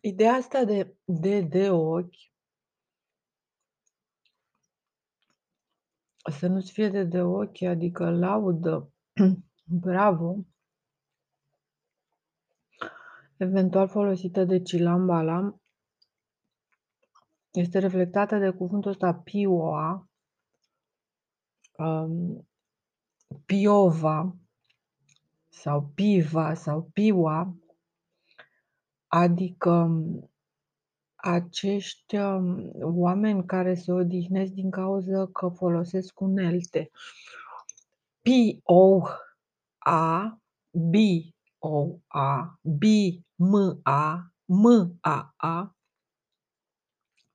Ideea asta de de de ochi să nu-ți fie de de ochi, adică laudă, bravo. Eventual folosită de Cilan Balam. Este reflectată de cuvântul ăsta pioa, um, piova sau piva sau piua, adică acești um, oameni care se odihnesc din cauză că folosesc unelte. P-O-A, B-O-A, B-M-A, M-A-A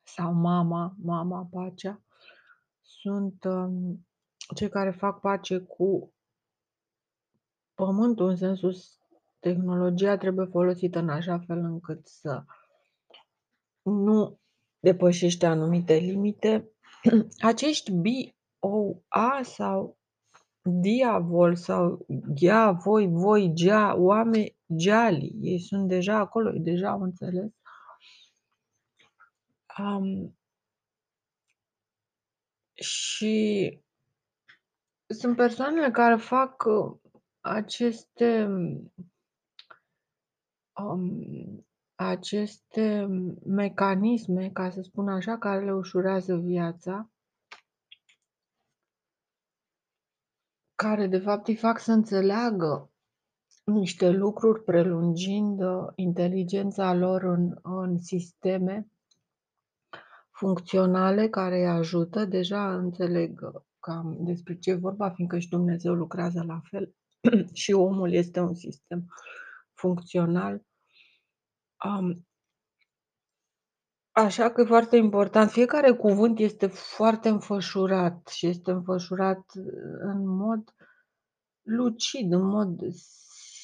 sau mama, mama pacea, sunt um, cei care fac pace cu pământul în sensul tehnologia trebuie folosită în așa fel încât să nu depășește anumite limite. Acești B-O-A sau diavol sau ghea, voi, voi, gea, oameni, geali, ei sunt deja acolo, ei deja au înțeles. Um, și sunt persoanele care fac uh, aceste um, aceste mecanisme, ca să spun așa, care le ușurează viața, care de fapt îi fac să înțeleagă niște lucruri prelungind uh, inteligența lor în, în sisteme funcționale care îi ajută. Deja înțeleg uh, cam despre ce e vorba, fiindcă și Dumnezeu lucrează la fel și omul este un sistem funcțional. Um, așa că e foarte important. Fiecare cuvânt este foarte înfășurat și este înfășurat uh, în mod lucid, în mod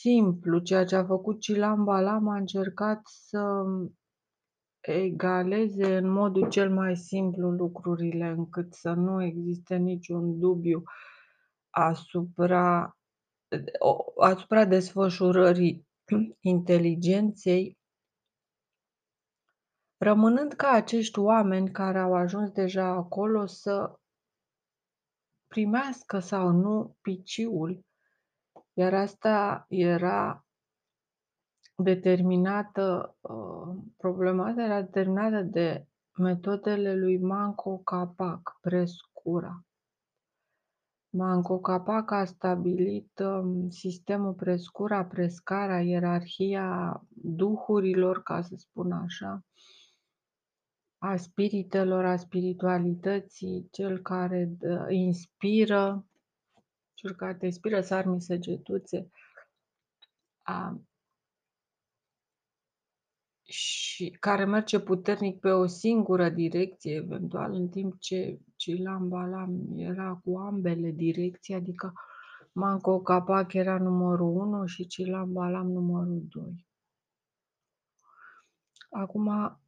simplu. Ceea ce a făcut Cilan Balam a încercat să egaleze în modul cel mai simplu lucrurile, încât să nu existe niciun dubiu asupra, asupra desfășurării inteligenței, rămânând ca acești oameni care au ajuns deja acolo să primească sau nu piciul, iar asta era determinată, uh, problema asta era determinată de metodele lui Manco Capac, Prescura. Manco Capac a stabilit um, sistemul Prescura, Prescara, ierarhia duhurilor, ca să spun așa, a spiritelor, a spiritualității, cel care inspiră, cel care te inspiră să armi săgetuțe, a și care merge puternic pe o singură direcție, eventual, în timp ce Cilan Balam era cu ambele direcții, adică Manco Capac era numărul 1 și Cilan Balam numărul 2. Acum,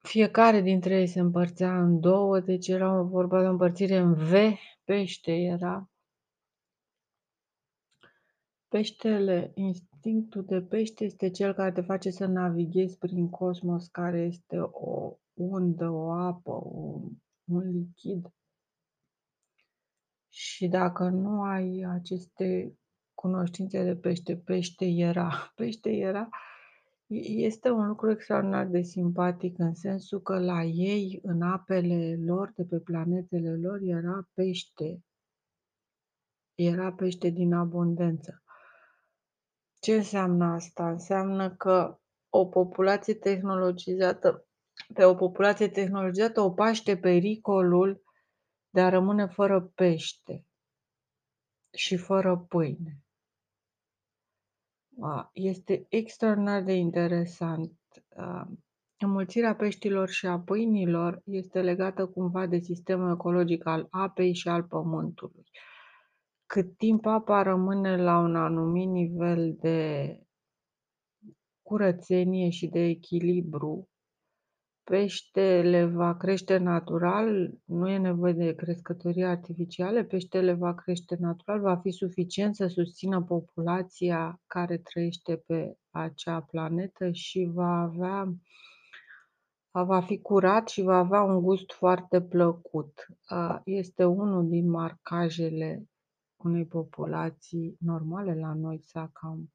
fiecare dintre ei se împărțea în două, deci era vorba de o împărțire în V, pește era. Peștele, instinctul de pește este cel care te face să navighezi prin cosmos, care este o undă, o apă, un, un lichid. Și dacă nu ai aceste cunoștințe de pește, pește era, pește era, este un lucru extraordinar de simpatic în sensul că la ei, în apele lor, de pe planetele lor, era pește. Era pește din abundență. Ce înseamnă asta? Înseamnă că o populație tehnologizată, pe o populație tehnologizată o paște pericolul de a rămâne fără pește și fără pâine. Este extraordinar de interesant. Înmulțirea peștilor și a pâinilor este legată cumva de sistemul ecologic al apei și al pământului. Cât timp apa rămâne la un anumit nivel de curățenie și de echilibru, peștele va crește natural, nu e nevoie de crescătorii artificiale, peștele va crește natural, va fi suficient să susțină populația care trăiește pe acea planetă și va avea va fi curat și va avea un gust foarte plăcut. Este unul din marcajele unei populații normale la noi s-a cam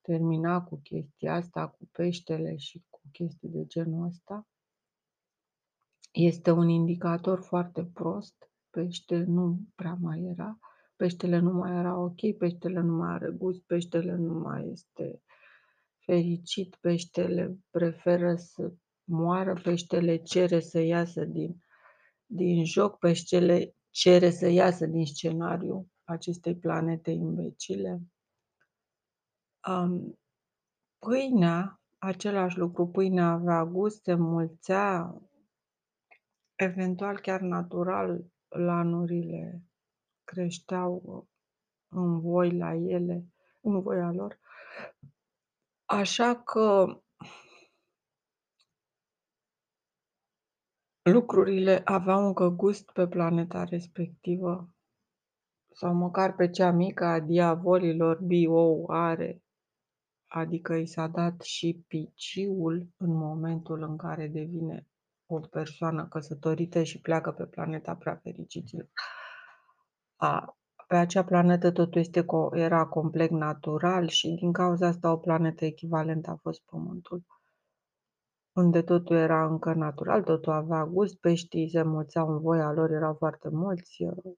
terminat cu chestia asta, cu peștele și cu chestii de genul ăsta. Este un indicator foarte prost, pește nu prea mai era, peștele nu mai era ok, peștele nu mai are gust, peștele nu mai este fericit, peștele preferă să moară, peștele cere să iasă din, din joc, peștele cere să iasă din scenariu acestei planete imbecile. Um, pâinea, același lucru, pâinea avea gust, se mulțea, eventual chiar natural, lanurile creșteau în voi la ele, în voia lor. Așa că lucrurile aveau încă gust pe planeta respectivă sau măcar pe cea mică a diavolilor bio are, adică i s-a dat și piciul în momentul în care devine o persoană căsătorită și pleacă pe planeta prea fericiților. A, pe acea planetă totul este, era complet natural și din cauza asta o planetă echivalentă a fost Pământul unde totul era încă natural, totul avea gust, peștii se mulțeau în voia lor, erau foarte mulți, uh,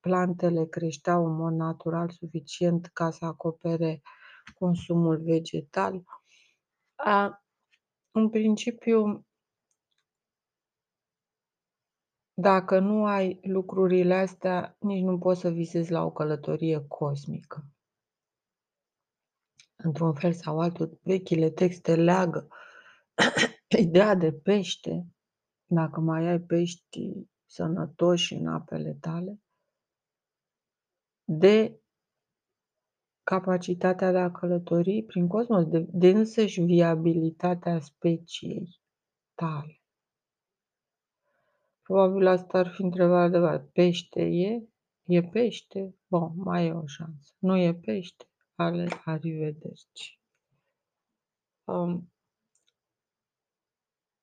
plantele creșteau în mod natural suficient ca să acopere consumul vegetal. A, în principiu, dacă nu ai lucrurile astea, nici nu poți să visezi la o călătorie cosmică. Într-un fel sau altul, vechile texte leagă Ideea de pește, dacă mai ai pești sănătoși în apele tale, de capacitatea de a călători prin cosmos, de, de însăși viabilitatea speciei tale. Probabil asta ar fi întrebarea de Pește e? E pește? Bun, mai e o șansă. Nu e pește? Ale arrivederci. Um,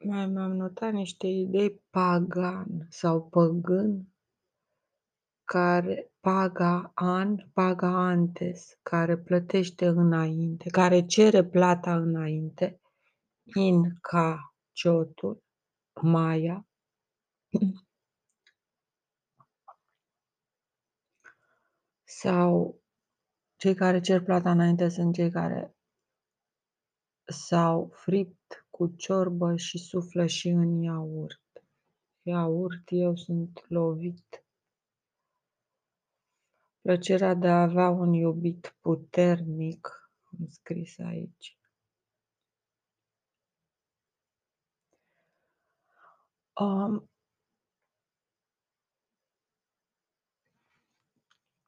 mai mi-am notat niște idei pagan sau păgân, care paga an, paga antes, care plătește înainte, care cere plata înainte, in ca ciotul, Maya, sau cei care cer plata înainte sunt cei care s-au fript cu ciorbă și suflă și în iaurt. Iaurt, eu sunt lovit. Plăcerea de a avea un iubit puternic, am scris aici. Um,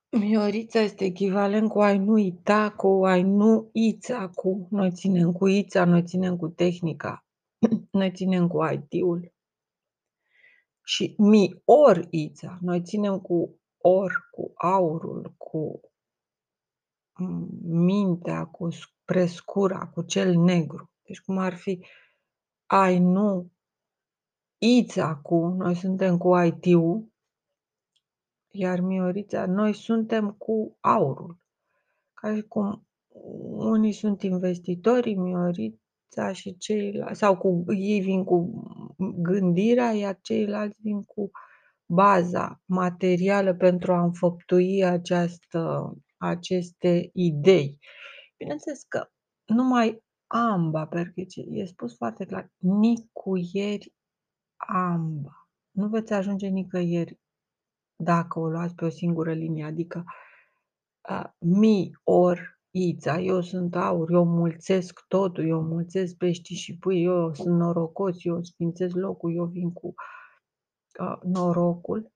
Miorița este echivalent cu ai nu uita, cu ai nu ița, cu noi ținem cu ița, noi ținem cu tehnica, noi ținem cu IT-ul. Și mi or ița, noi ținem cu or, cu aurul, cu mintea, cu prescura, cu cel negru. Deci cum ar fi ai nu ița cu, noi suntem cu IT-ul, iar Miorița, noi suntem cu aurul. Ca și cum unii sunt investitori, Miorița și ceilalți, sau cu, ei vin cu gândirea, iar ceilalți vin cu baza materială pentru a înfăptui această, aceste idei. Bineînțeles că numai amba, pentru că e spus foarte clar, nicăieri amba. Nu veți ajunge nicăieri dacă o luați pe o singură linie, adică uh, mi or ița, eu sunt aur, eu mulțesc totul, eu mulțesc pești și pui, eu sunt norocos, eu sfințesc locul, eu vin cu uh, norocul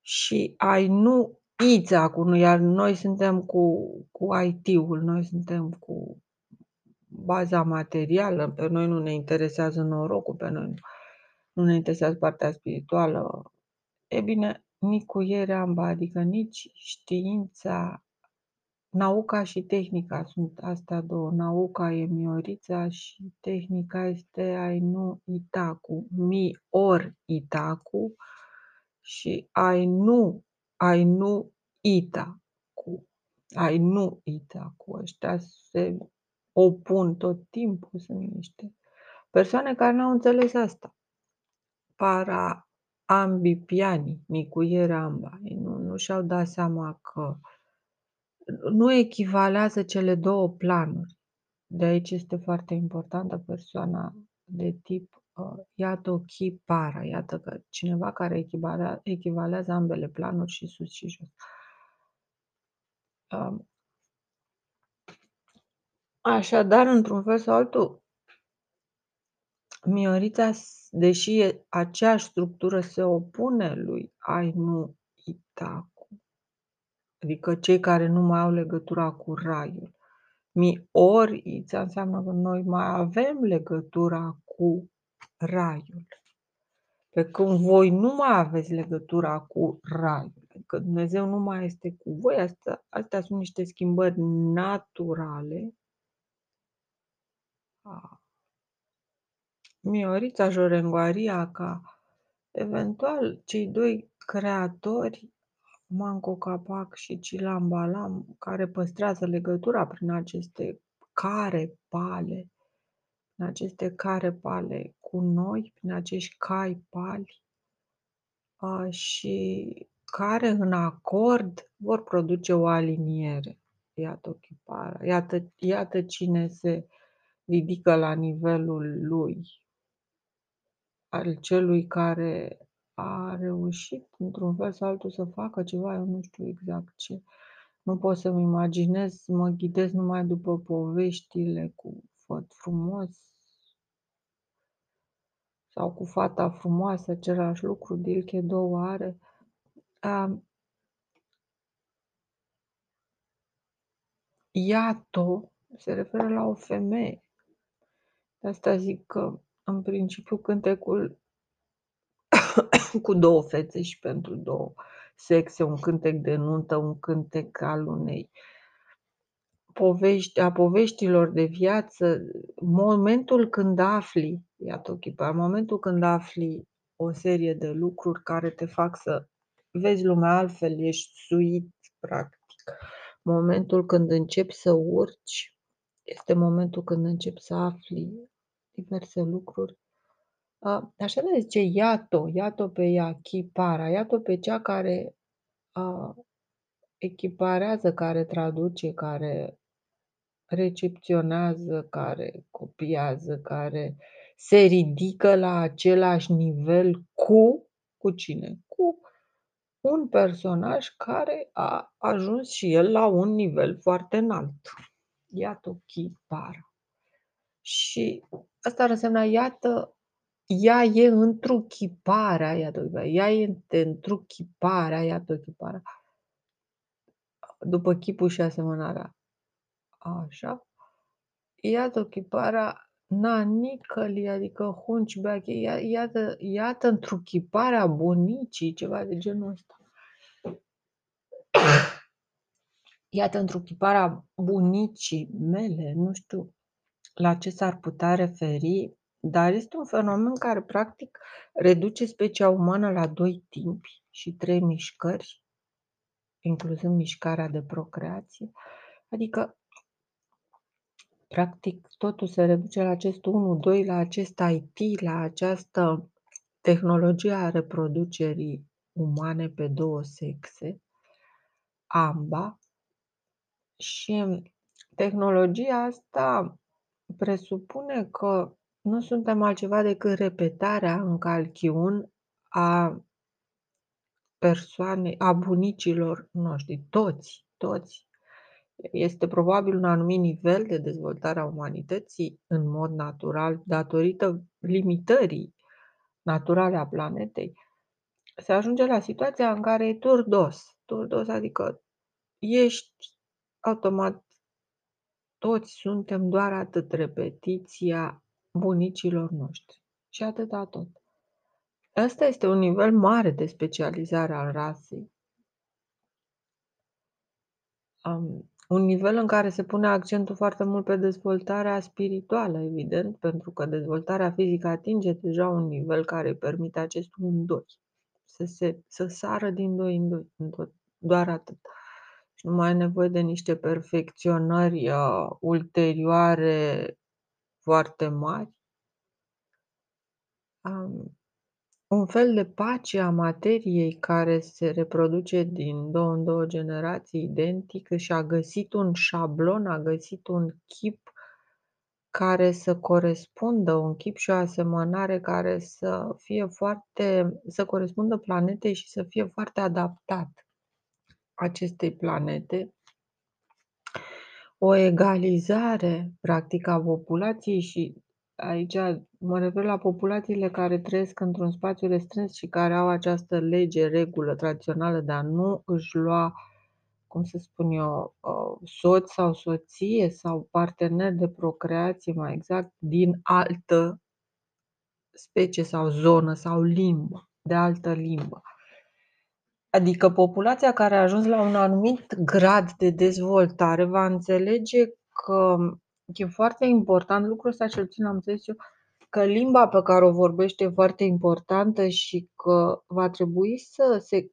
și ai nu ița cu noi, iar noi suntem cu, cu IT-ul, noi suntem cu baza materială, pe noi nu ne interesează norocul, pe noi nu, nu ne interesează partea spirituală. E bine, nicăieri amba, adică nici știința, nauca și tehnica sunt astea două. Nauca e Miorița și tehnica este Ainu Itacu. Mi or Itacu și Ainu, Ainu Itacu. Ainu Itacu. Ăștia se opun tot timpul, sunt niște persoane care n-au înțeles asta. Para ambii piani, nicăieri amba. Ei nu, nu și-au dat seama că nu echivalează cele două planuri. De aici este foarte importantă persoana de tip uh, iată chi para, iată că cineva care echivalea, echivalează ambele planuri și sus și jos. Uh, așadar, într-un fel sau altul, Miorița, deși e aceeași structură, se opune lui Ainu Itacu, adică cei care nu mai au legătura cu raiul. Mi ori Ița înseamnă că noi mai avem legătura cu raiul. Pe când voi nu mai aveți legătura cu raiul, adică Dumnezeu nu mai este cu voi, astea, astea sunt niște schimbări naturale. Miorița Jorengoaria ca eventual cei doi creatori, Manco Capac și Cilam Balam, care păstrează legătura prin aceste care pale, prin aceste care pale cu noi, prin acești cai pali și care în acord vor produce o aliniere. Iată ochipara, iată, iată cine se ridică la nivelul lui, al celui care a reușit într-un fel sau altul să facă ceva, eu nu știu exact ce. Nu pot să-mi imaginez, mă ghidez numai după poveștile cu făt frumos sau cu fata frumoasă, același lucru, Dilche două are. Um, Iato se referă la o femeie. De asta zic că, în principiu, cântecul cu două fețe și pentru două sexe, un cântec de nuntă, un cântec al unei povești, a poveștilor de viață, momentul când afli, iată Ochipa, momentul când afli o serie de lucruri care te fac să vezi lumea altfel, ești suit, practic. Momentul când începi să urci, este momentul când începi să afli diverse lucruri. Așa ne zice Iato, Iato pe ea, Chipara, Iato pe cea care a, echiparează, care traduce, care recepționează, care copiază, care se ridică la același nivel cu, cu cine? Cu un personaj care a ajuns și el la un nivel foarte înalt. Iată chipara. Și asta ar însemna, iată, ea e întruchiparea, iată, ea e întruchiparea, iată chiparea. După chipul și asemănarea. Așa. Iată chiparea nanicăli, adică hunchback, iată, iată întruchiparea bunicii, ceva de genul ăsta. Iată întruchiparea bunicii mele, nu știu la ce s-ar putea referi, dar este un fenomen care practic reduce specia umană la doi timpi și trei mișcări, incluzând mișcarea de procreație. Adică, practic, totul se reduce la acest 1-2, la acest IT, la această tehnologie a reproducerii umane pe două sexe, AMBA, și tehnologia asta presupune că nu suntem altceva decât repetarea în calchiun a persoanei, a bunicilor noștri, toți, toți. Este probabil un anumit nivel de dezvoltare a umanității în mod natural, datorită limitării naturale a planetei. Se ajunge la situația în care e turdos. Turdos adică ești automat toți suntem doar atât, repetiția bunicilor noștri și atâta tot. Ăsta este un nivel mare de specializare al rasei. Um, un nivel în care se pune accentul foarte mult pe dezvoltarea spirituală, evident, pentru că dezvoltarea fizică atinge deja un nivel care îi permite acest un doi. Să, se, să sară din doi în doi, în tot, doar atât. Și nu mai ai nevoie de niște perfecționări uh, ulterioare foarte mari. Um, un fel de pace a materiei care se reproduce din două în două generații identică și a găsit un șablon, a găsit un chip care să corespundă, un chip și o asemănare care să fie foarte, să corespundă planetei și să fie foarte adaptat acestei planete. O egalizare, practic, a populației și Aici mă refer la populațiile care trăiesc într-un spațiu restrâns și care au această lege, regulă tradițională de a nu își lua, cum să spun eu, uh, soț sau soție sau partener de procreație, mai exact, din altă specie sau zonă sau limbă, de altă limbă. Adică populația care a ajuns la un anumit grad de dezvoltare va înțelege că E foarte important lucrul ăsta, cel puțin am înțeles eu, că limba pe care o vorbește e foarte importantă și că va trebui să se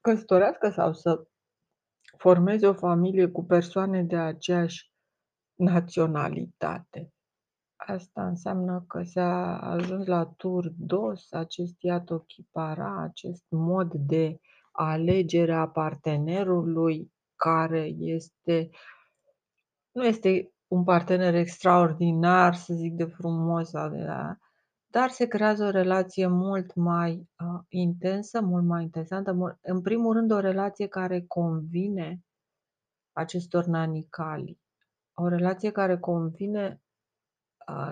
căsătorească sau să formeze o familie cu persoane de aceeași naționalitate. Asta înseamnă că s-a ajuns la tur dos, acest iată chipara, acest mod de alegere a partenerului care este nu este un partener extraordinar, să zic de frumos sau de la dar se creează o relație mult mai uh, intensă, mult mai interesantă, mult, în primul rând o relație care convine acestor nanicali. O relație care convine uh,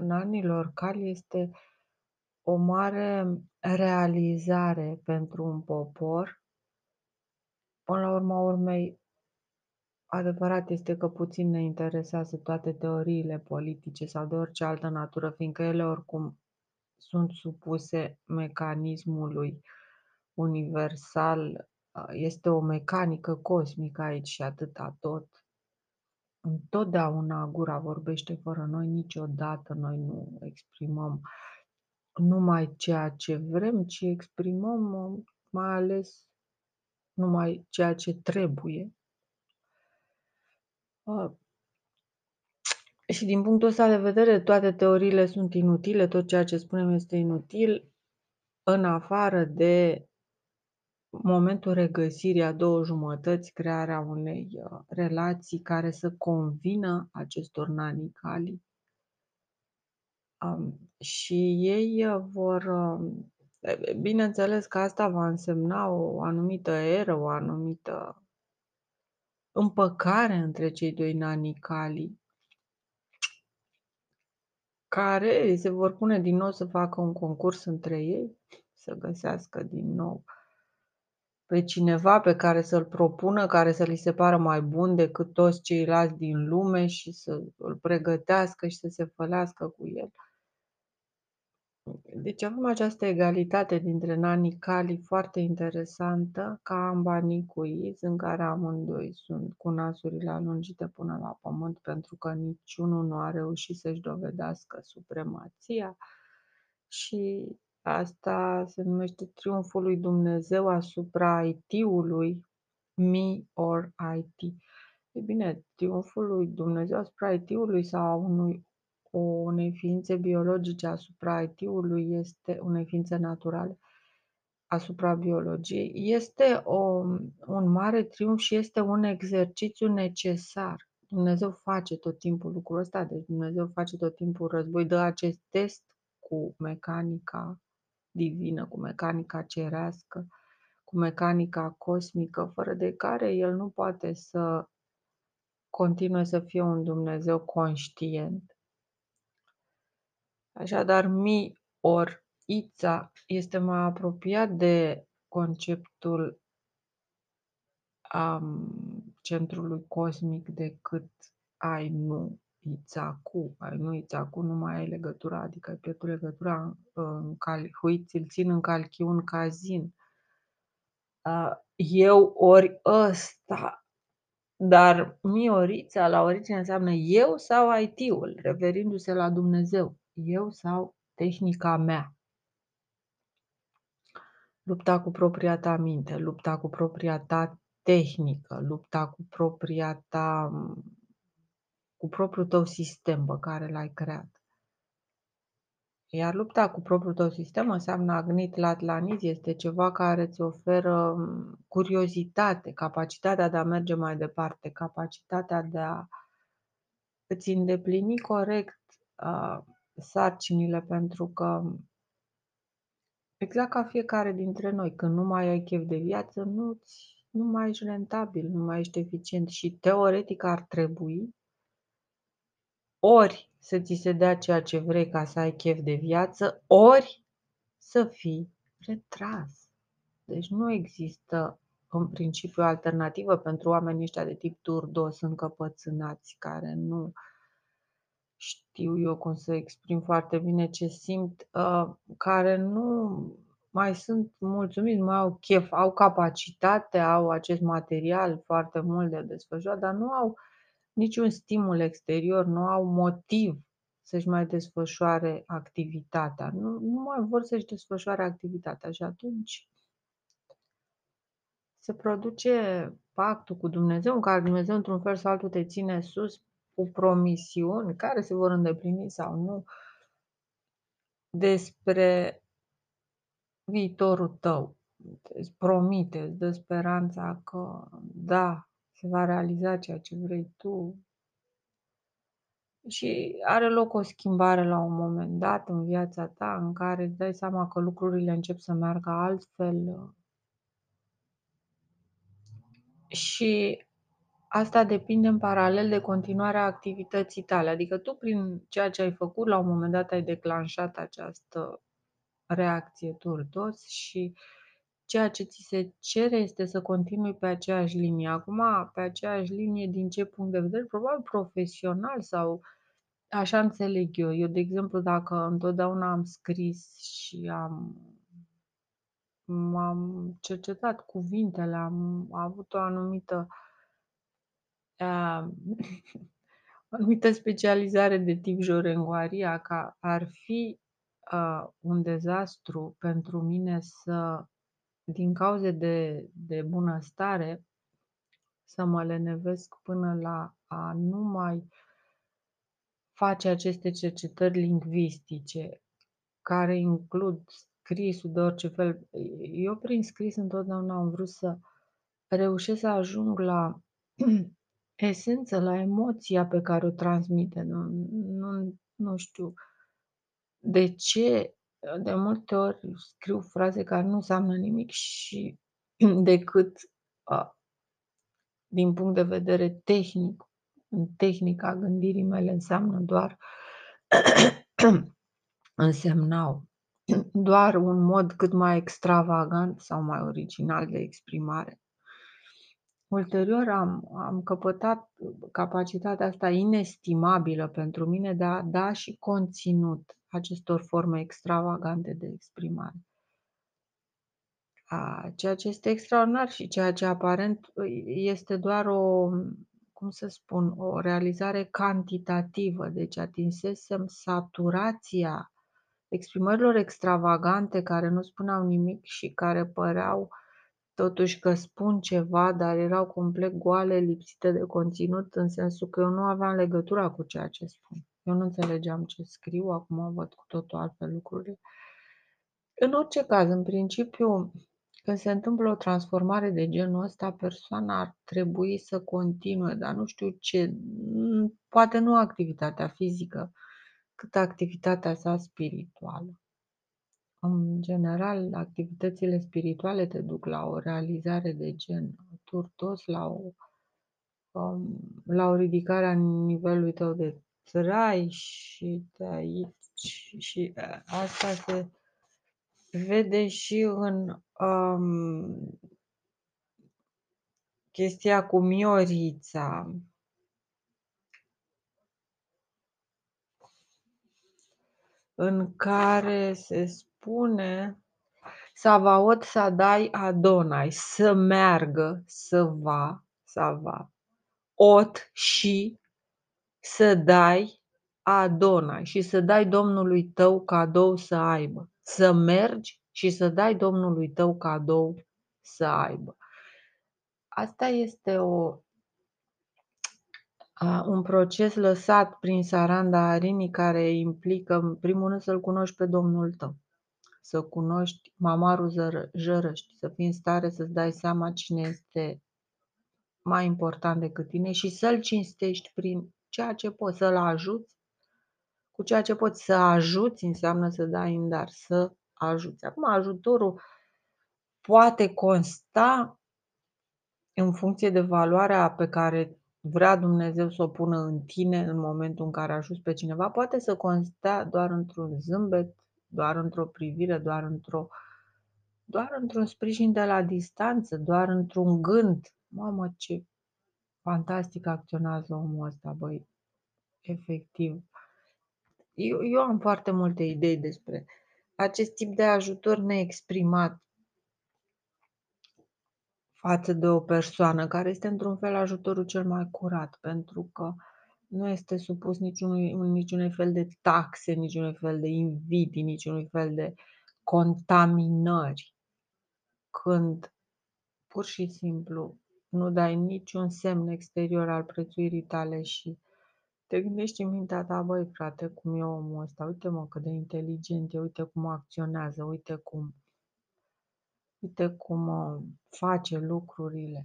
nanilor cali este o mare realizare pentru un popor. Până la urma urmei, Adevărat este că puțin ne interesează toate teoriile politice sau de orice altă natură, fiindcă ele oricum sunt supuse mecanismului universal. Este o mecanică cosmică aici și atâta tot. Întotdeauna gura vorbește fără noi, niciodată noi nu exprimăm numai ceea ce vrem, ci exprimăm mai ales numai ceea ce trebuie. Și din punctul ăsta de vedere, toate teoriile sunt inutile, tot ceea ce spunem este inutil, în afară de momentul regăsirii a două jumătăți, crearea unei uh, relații care să convină acestor nanicali. Um, și ei uh, vor, um, bineînțeles că asta va însemna o anumită eră, o anumită împăcare între cei doi nanicali, care se vor pune din nou să facă un concurs între ei, să găsească din nou pe cineva pe care să-l propună, care să li se pară mai bun decât toți ceilalți din lume și să îl pregătească și să se fălească cu el. Deci avem această egalitate dintre nanii Cali foarte interesantă, ca ambanii cuiți, în care amândoi sunt cu nasurile alungite până la pământ, pentru că niciunul nu a reușit să-și dovedească supremația și asta se numește triumful lui Dumnezeu asupra IT-ului, me or IT. E bine, triumful lui Dumnezeu asupra IT-ului sau unui unei ființe biologice asupra IT-ului este unei ființe naturale asupra biologiei este o, un mare triumf și este un exercițiu necesar. Dumnezeu face tot timpul lucrul ăsta, deci Dumnezeu face tot timpul război, dă acest test cu mecanica divină, cu mecanica cerească, cu mecanica cosmică, fără de care el nu poate să continue să fie un Dumnezeu conștient. Așadar, mi or ița este mai apropiat de conceptul um, centrului cosmic decât ai nu Ițacu, ai nu Ițacu, nu mai ai legătura, adică ai pierdut legătura în cal, uiți, îl țin în calchiun cazin. Eu ori ăsta, dar miorița la origine înseamnă eu sau IT-ul, referindu-se la Dumnezeu. Eu sau tehnica mea. Lupta cu propria ta minte, lupta cu propria ta tehnică, lupta cu propria ta cu propriul tău sistem pe care l-ai creat. Iar lupta cu propriul tău sistem înseamnă agnit latlanit, este ceva care îți oferă curiozitate, capacitatea de a merge mai departe, capacitatea de a îți îndeplini corect uh, sarcinile, pentru că exact ca fiecare dintre noi, când nu mai ai chef de viață, nu, nu mai ești rentabil, nu mai ești eficient și teoretic ar trebui ori să ți se dea ceea ce vrei ca să ai chef de viață, ori să fii retras. Deci nu există în principiu alternativă pentru oamenii ăștia de tip turdos încăpățânați, care nu știu eu cum să exprim foarte bine ce simt, uh, care nu mai sunt mulțumiți, mai au chef, au capacitate, au acest material foarte mult de desfășurat, dar nu au niciun stimul exterior, nu au motiv să-și mai desfășoare activitatea. Nu, nu mai vor să-și desfășoare activitatea și atunci se produce pactul cu Dumnezeu, în care Dumnezeu într-un fel sau altul te ține sus cu promisiuni care se vor îndeplini sau nu despre viitorul tău. Îți promite, îți dă speranța că da, se va realiza ceea ce vrei tu. Și are loc o schimbare la un moment dat în viața ta în care îți dai seama că lucrurile încep să meargă altfel. Și asta depinde în paralel de continuarea activității tale. Adică tu prin ceea ce ai făcut la un moment dat ai declanșat această reacție turdos și ceea ce ți se cere este să continui pe aceeași linie. Acum, pe aceeași linie, din ce punct de vedere? Probabil profesional sau așa înțeleg eu. Eu, de exemplu, dacă întotdeauna am scris și am m-am cercetat cuvintele, am avut o anumită uh, o anumită specializare de tip jorengoaria, ca ar fi uh, un dezastru pentru mine să din cauze de, de bunăstare, să mă lenevesc până la a nu mai face aceste cercetări lingvistice, care includ scrisul de orice fel. Eu prin scris întotdeauna am vrut să reușesc să ajung la esență, la emoția pe care o transmite. Nu, nu, nu știu de ce de multe ori scriu fraze care nu înseamnă nimic și decât a, din punct de vedere tehnic, în tehnica gândirii mele înseamnă doar însemnau doar un mod cât mai extravagant sau mai original de exprimare. Ulterior am, am căpătat capacitatea asta inestimabilă pentru mine de a da și conținut acestor forme extravagante de exprimare. A, ceea ce este extraordinar și ceea ce aparent este doar o, cum să spun, o realizare cantitativă, deci atinsesem saturația exprimărilor extravagante care nu spuneau nimic și care păreau totuși că spun ceva, dar erau complet goale, lipsite de conținut, în sensul că eu nu aveam legătura cu ceea ce spun. Eu nu înțelegeam ce scriu, acum văd cu totul altfel lucrurile. În orice caz, în principiu, când se întâmplă o transformare de genul ăsta, persoana ar trebui să continue, dar nu știu ce, poate nu activitatea fizică, cât activitatea sa spirituală. În general, activitățile spirituale te duc la o realizare de gen turtos, la o, um, la o ridicare a nivelului tău de trai și de aici și asta se vede și în um, chestia cu Miorița. În care se spune Savaot Sadai Adonai, să meargă, să va, să va, ot și să dai Adonai și să dai Domnului tău cadou să aibă. Să mergi și să dai Domnului tău cadou să aibă. Asta este o, a, un proces lăsat prin Saranda Arini care implică, în primul rând, să-L cunoști pe Domnul tău, să cunoști mamarul zără, jărăști, să fii în stare să-ți dai seama cine este mai important decât tine și să-L cinstești prin ceea ce poți, să-L ajuți cu ceea ce poți să ajuți înseamnă să dai în dar, să ajuți. Acum ajutorul poate consta în funcție de valoarea pe care vrea Dumnezeu să o pună în tine în momentul în care ajuți pe cineva, poate să constea doar într-un zâmbet, doar într-o privire, doar într-o doar într-un sprijin de la distanță, doar într-un gând. Mamă, ce fantastic acționează omul ăsta, băi, efectiv. Eu, eu am foarte multe idei despre acest tip de ajutor neexprimat față de o persoană, care este într-un fel ajutorul cel mai curat, pentru că nu este supus niciunui, niciunui fel de taxe, niciunui fel de invidii, niciunui fel de contaminări. Când pur și simplu nu dai niciun semn exterior al prețuirii tale și te gândești în mintea ta, băi frate, cum e omul ăsta, uite mă cât de inteligent e, uite cum acționează, uite cum uite cum uh, face lucrurile.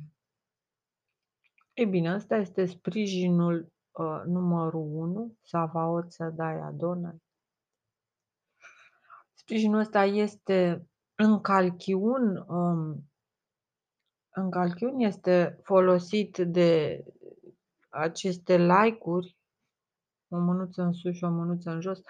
Ei bine, ăsta este sprijinul uh, numărul 1, Savaot să dai Adonai. Sprijinul ăsta este în calchiun, um, în calchiun este folosit de aceste like-uri, o mânuță în sus și o mânuță în jos,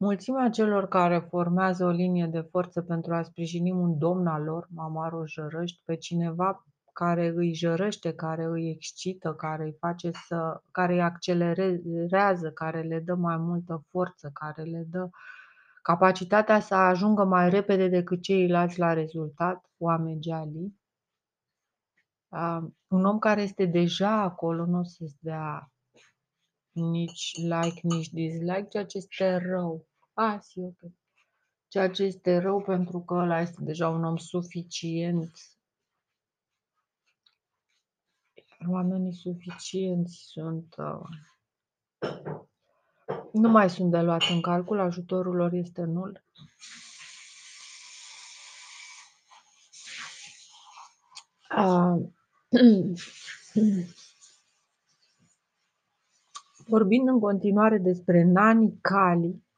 mulțimea celor care formează o linie de forță pentru a sprijini un domn al lor, mamarul jărăști, pe cineva care îi jărăște, care îi excită, care îi face să, care îi accelerează, care le dă mai multă forță, care le dă capacitatea să ajungă mai repede decât ceilalți la rezultat, oameni geali. Uh, un om care este deja acolo nu o să-ți dea nici like, nici dislike, ceea ce este rău. Ah, si, ok. Ceea ce este rău pentru că ăla este deja un om suficient. Oamenii suficienți sunt... Uh, nu mai sunt de luat în calcul, ajutorul lor este nul. Uh, vorbind în continuare despre nani cali,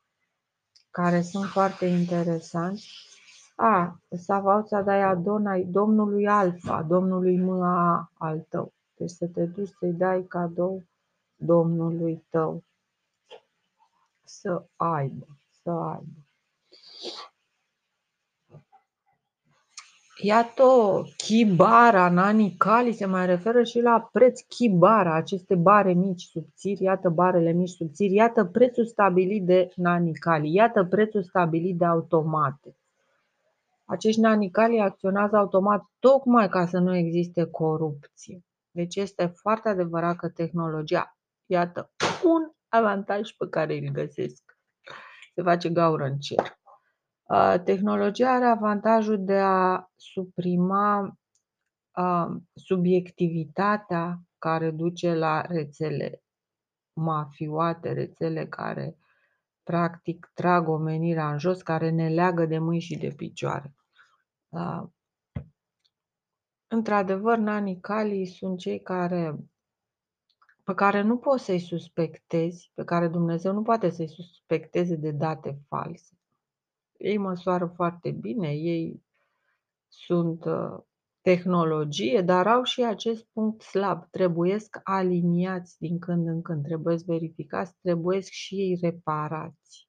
care sunt foarte interesanți. A, Savaut dai Adonai, Domnului Alfa, Domnului Mâa al tău. Deci să te duci să-i dai cadou Domnului tău. Să aibă, să aibă. Iată, chibara, nani cali se mai referă și la preț chibara, aceste bare mici subțiri, iată barele mici subțiri, iată prețul stabilit de nani cali, iată prețul stabilit de automate. Acești nani cali acționează automat tocmai ca să nu existe corupție. Deci este foarte adevărat că tehnologia, iată, un avantaj pe care îl găsesc. Se face gaură în cer. Tehnologia are avantajul de a suprima subiectivitatea care duce la rețele mafioate, rețele care practic trag omenirea în jos, care ne leagă de mâini și de picioare. Într-adevăr, nanii calii sunt cei care, pe care nu poți să-i suspectezi, pe care Dumnezeu nu poate să-i suspecteze de date false. Ei măsoară foarte bine, ei sunt uh, tehnologie, dar au și acest punct slab. Trebuiesc aliniați din când în când, trebuie verificați, trebuie și ei reparați.